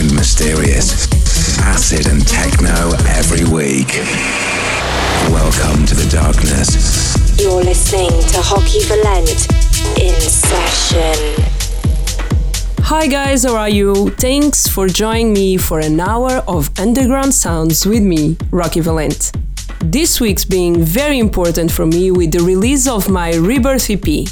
Dark and mysterious. Acid and techno every week. Welcome to the darkness. You're listening to Hockey Valent in session. Hi guys, how are you? Thanks for joining me for an hour of underground sounds with me, Rocky Valent. This week's being very important for me with the release of my Rebirth EP.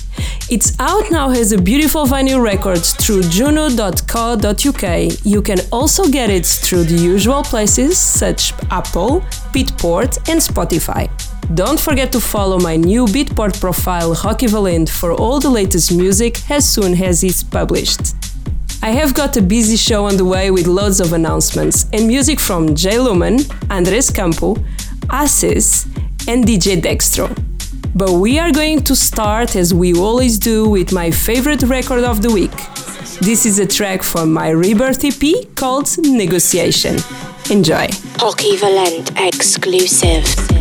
It's out now as a beautiful vinyl record through juno.co.uk. You can also get it through the usual places such Apple, Beatport and Spotify. Don't forget to follow my new Beatport profile Rocky for all the latest music as soon as it's published. I have got a busy show on the way with loads of announcements and music from Jay Lumen, Andres Campo, Assis, and DJ Dextro. But we are going to start as we always do with my favorite record of the week. This is a track from my Rebirth EP called Negotiation. Enjoy! Hockey Valent exclusive.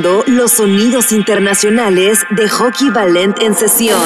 Los sonidos internacionales de Hockey Valent en sesión.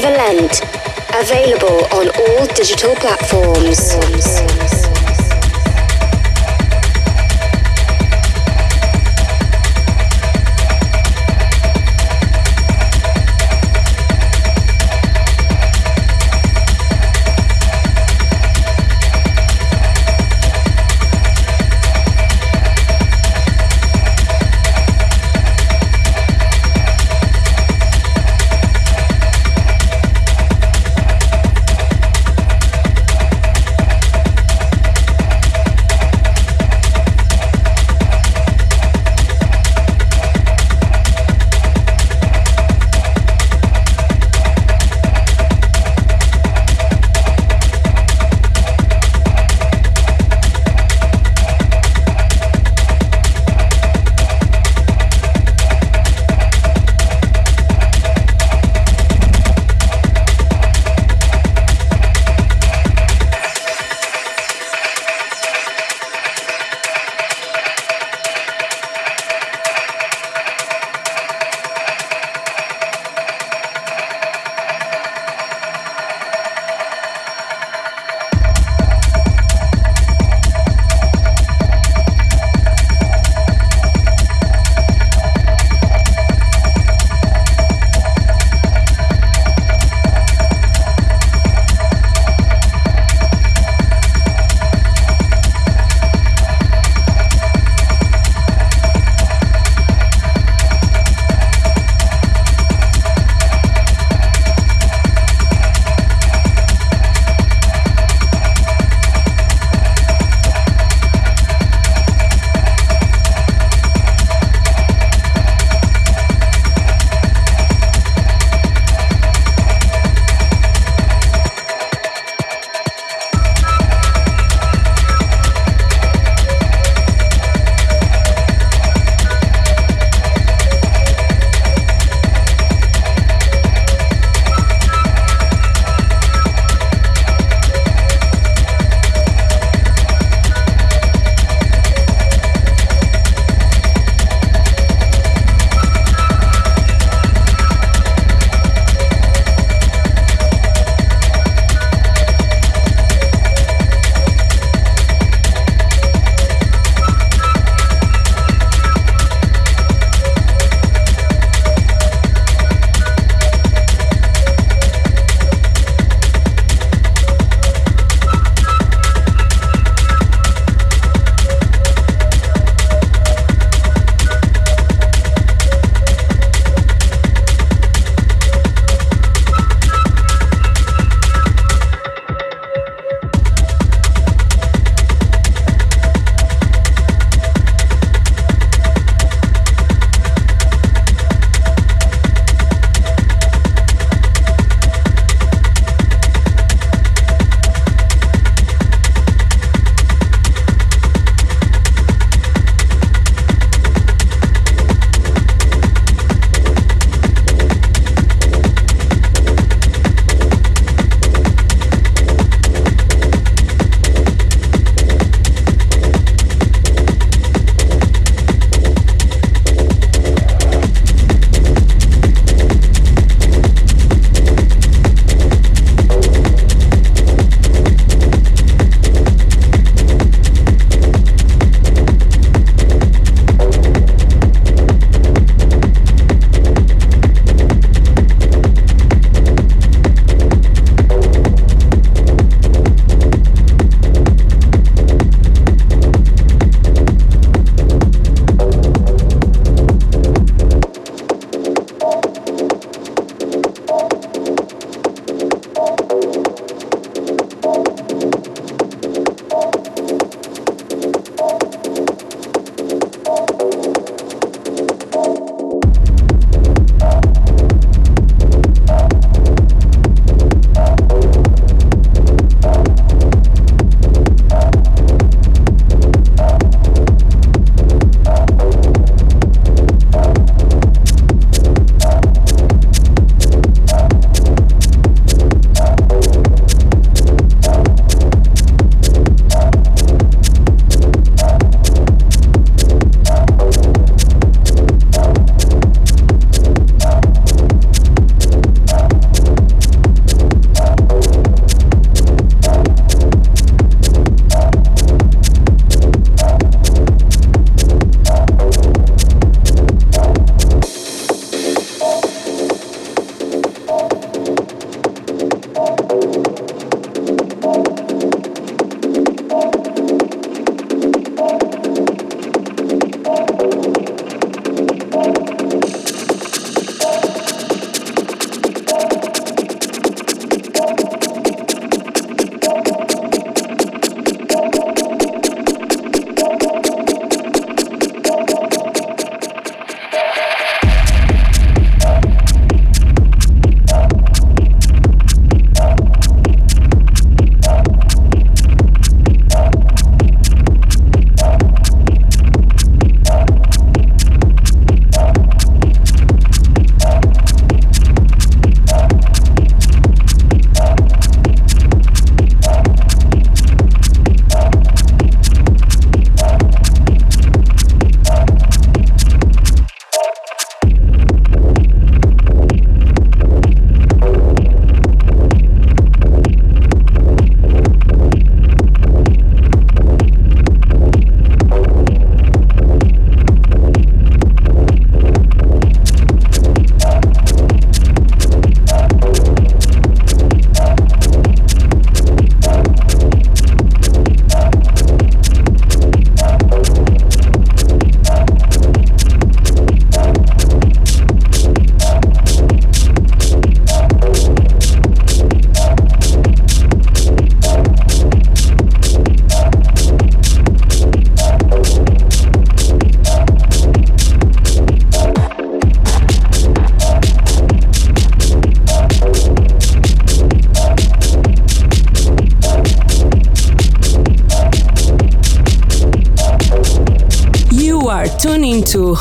Valent. Available on all digital platforms.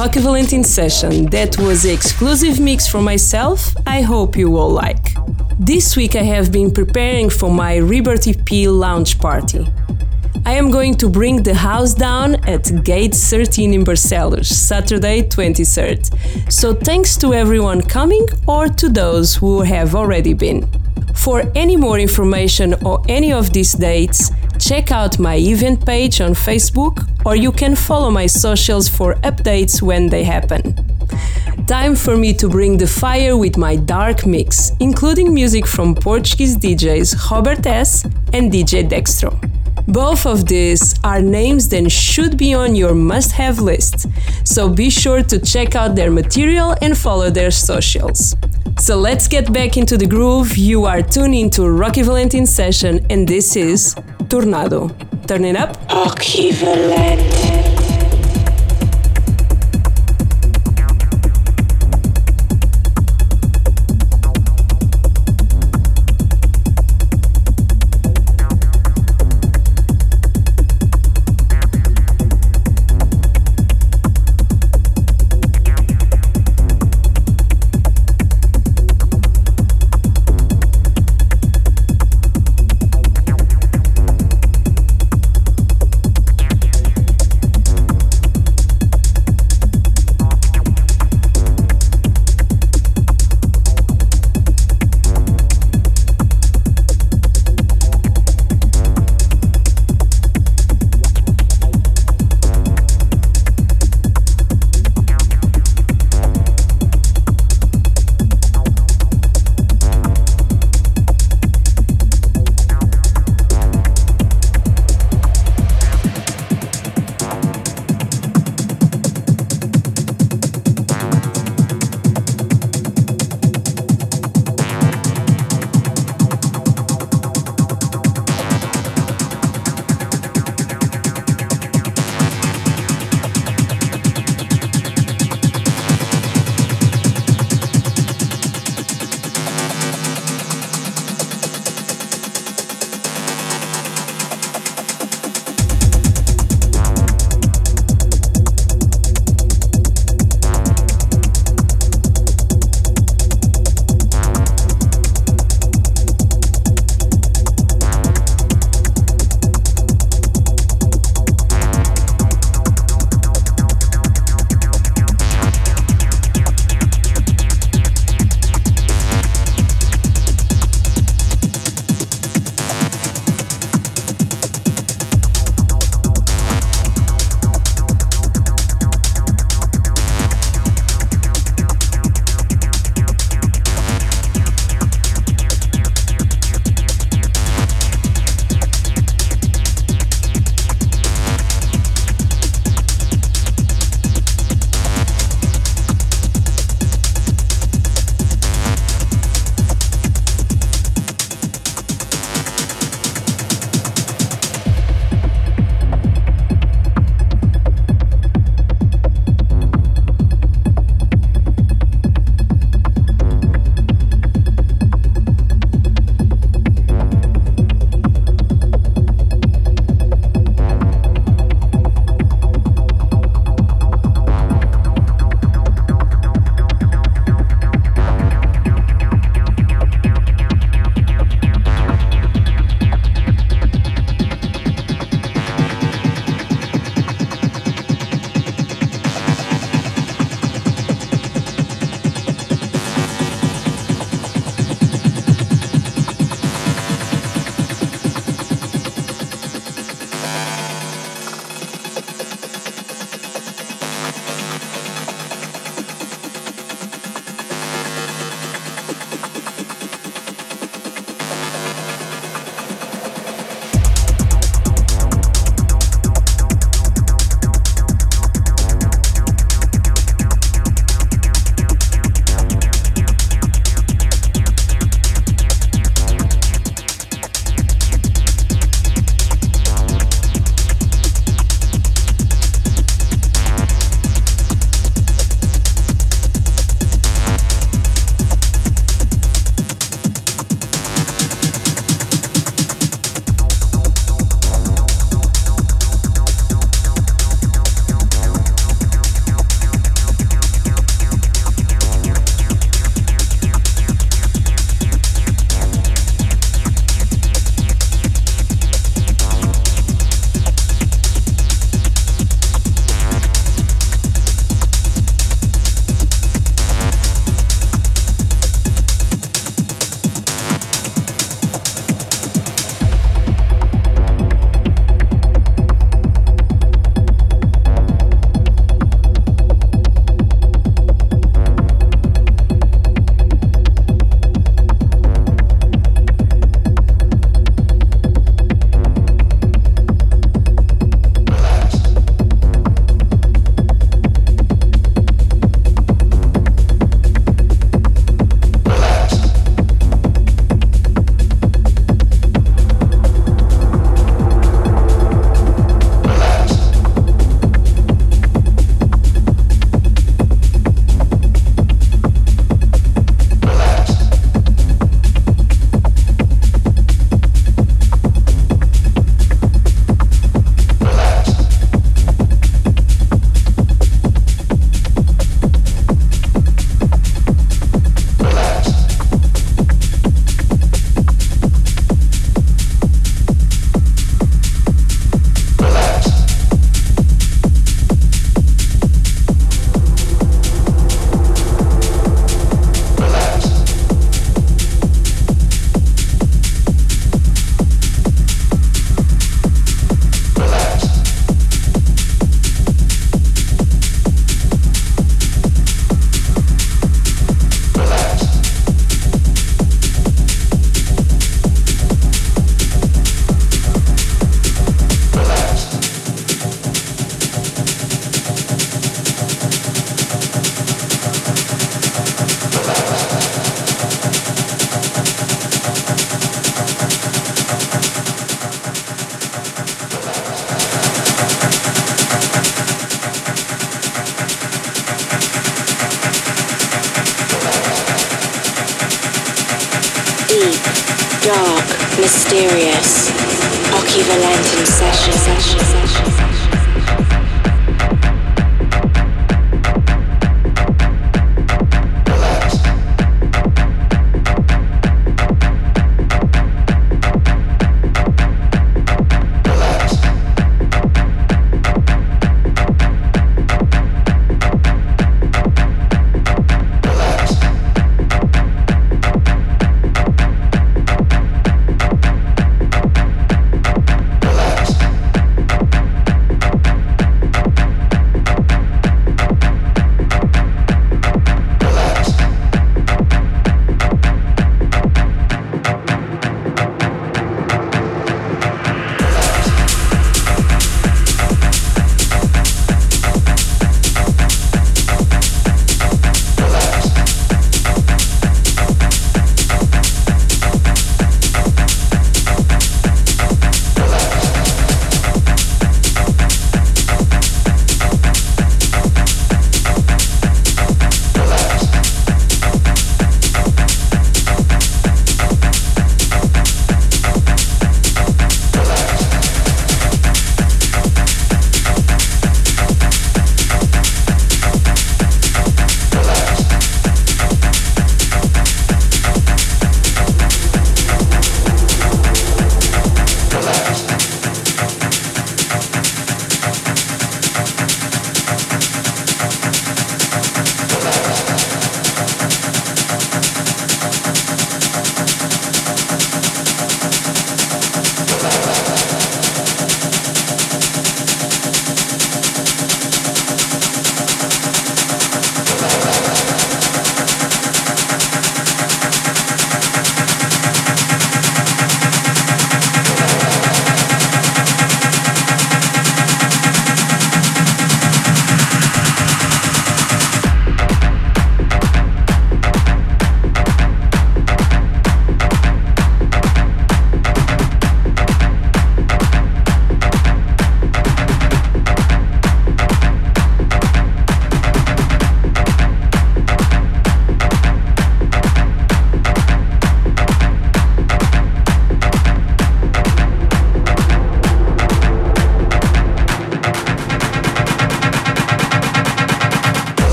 Into Rocky Valentine session. That was the exclusive mix for myself. I hope you all like. This week I have been preparing for my Rebirth EP launch party. I am going to bring the house down at Gate 13 in Barcelos, Saturday 23rd. So thanks to everyone coming or to those who have already been. For any more information or any of these dates, check out my event page on Facebook or you can follow my socials for updates when they happen. Time for me to bring the fire with my dark mix, including music from Portuguese DJs Robert S. and DJ Dextro. Both of these are names that should be on your must have list, so be sure to check out their material and follow their socials. So let's get back into the groove. You are tuned into Rocky Valentine session, and this is Tornado. Turn it up. Rocky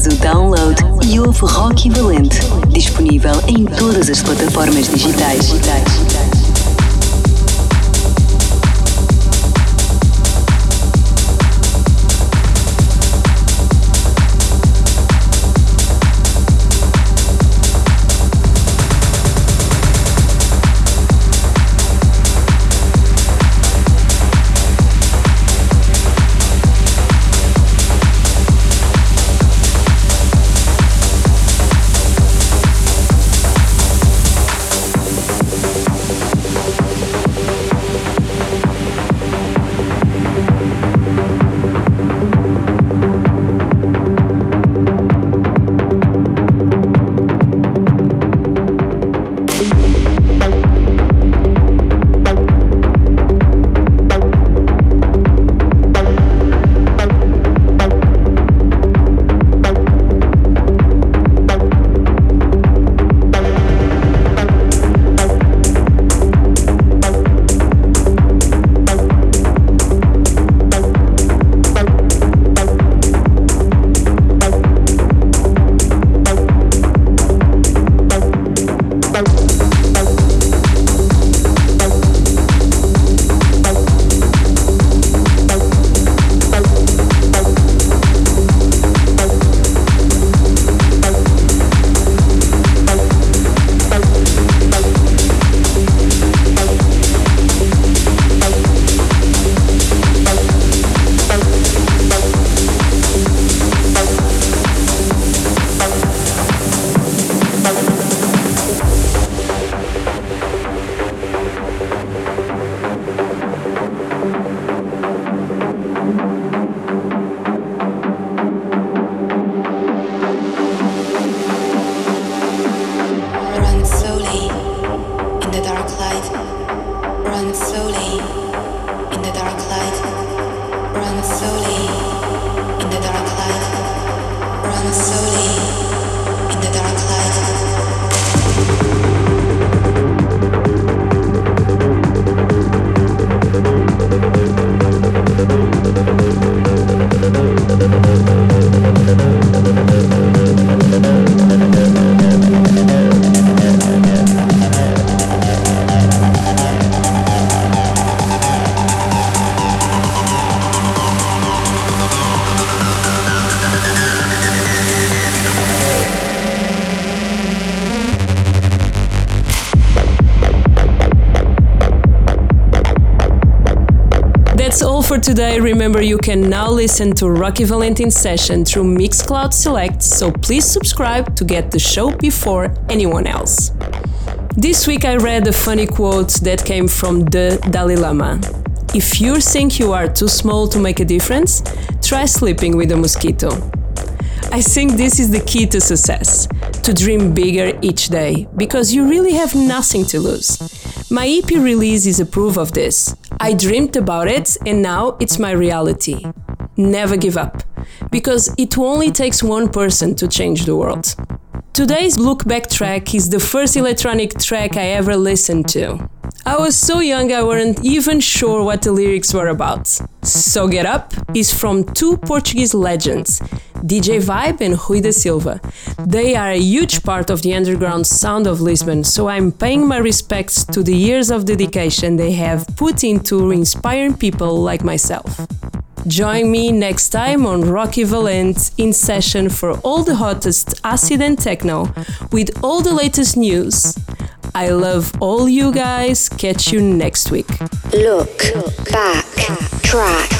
Faz o download e ouve Rock Valente. Disponível em todas as plataformas digitais. Today. Remember, you can now listen to Rocky Valentine session through Mixcloud Select, so please subscribe to get the show before anyone else. This week I read a funny quote that came from the Dalai Lama. If you think you are too small to make a difference, try sleeping with a mosquito. I think this is the key to success to dream bigger each day, because you really have nothing to lose. My EP release is a proof of this. I dreamed about it and now it's my reality. Never give up, because it only takes one person to change the world. Today's look back track is the first electronic track I ever listened to. I was so young I weren't even sure what the lyrics were about. So Get Up is from two Portuguese legends, DJ Vibe and Rui da Silva. They are a huge part of the underground sound of Lisbon, so I'm paying my respects to the years of dedication they have put into inspiring people like myself. Join me next time on Rocky Valent in session for all the hottest acid and techno with all the latest news. I love all you guys. Catch you next week. Look, back, track.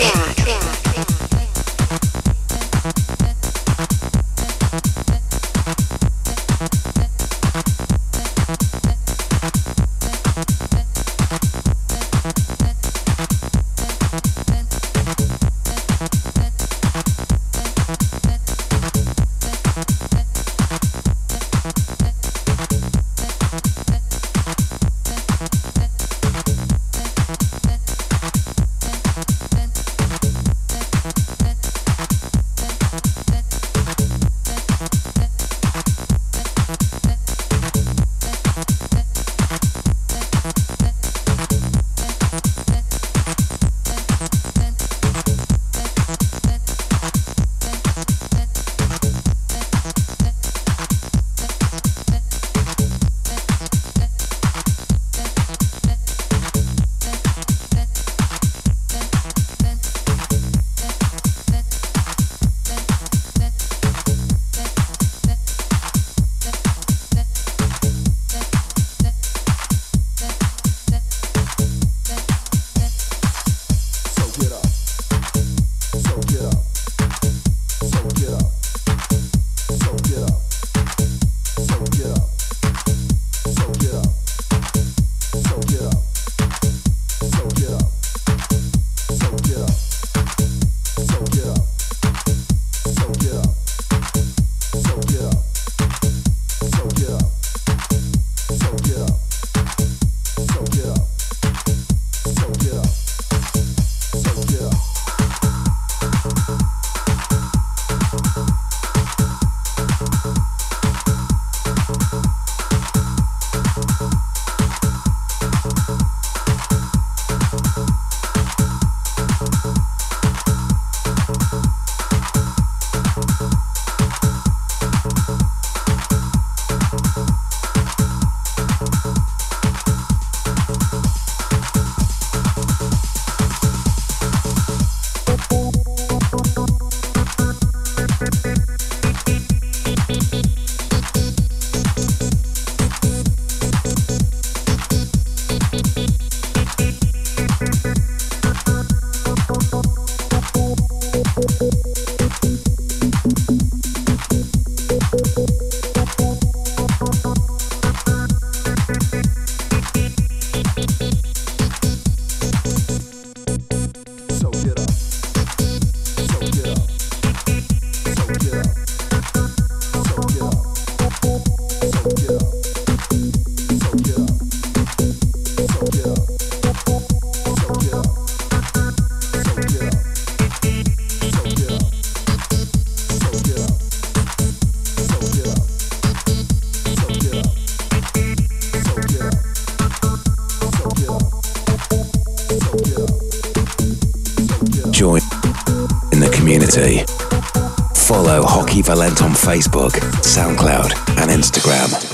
Follow Hockey Valent on Facebook, SoundCloud, and Instagram.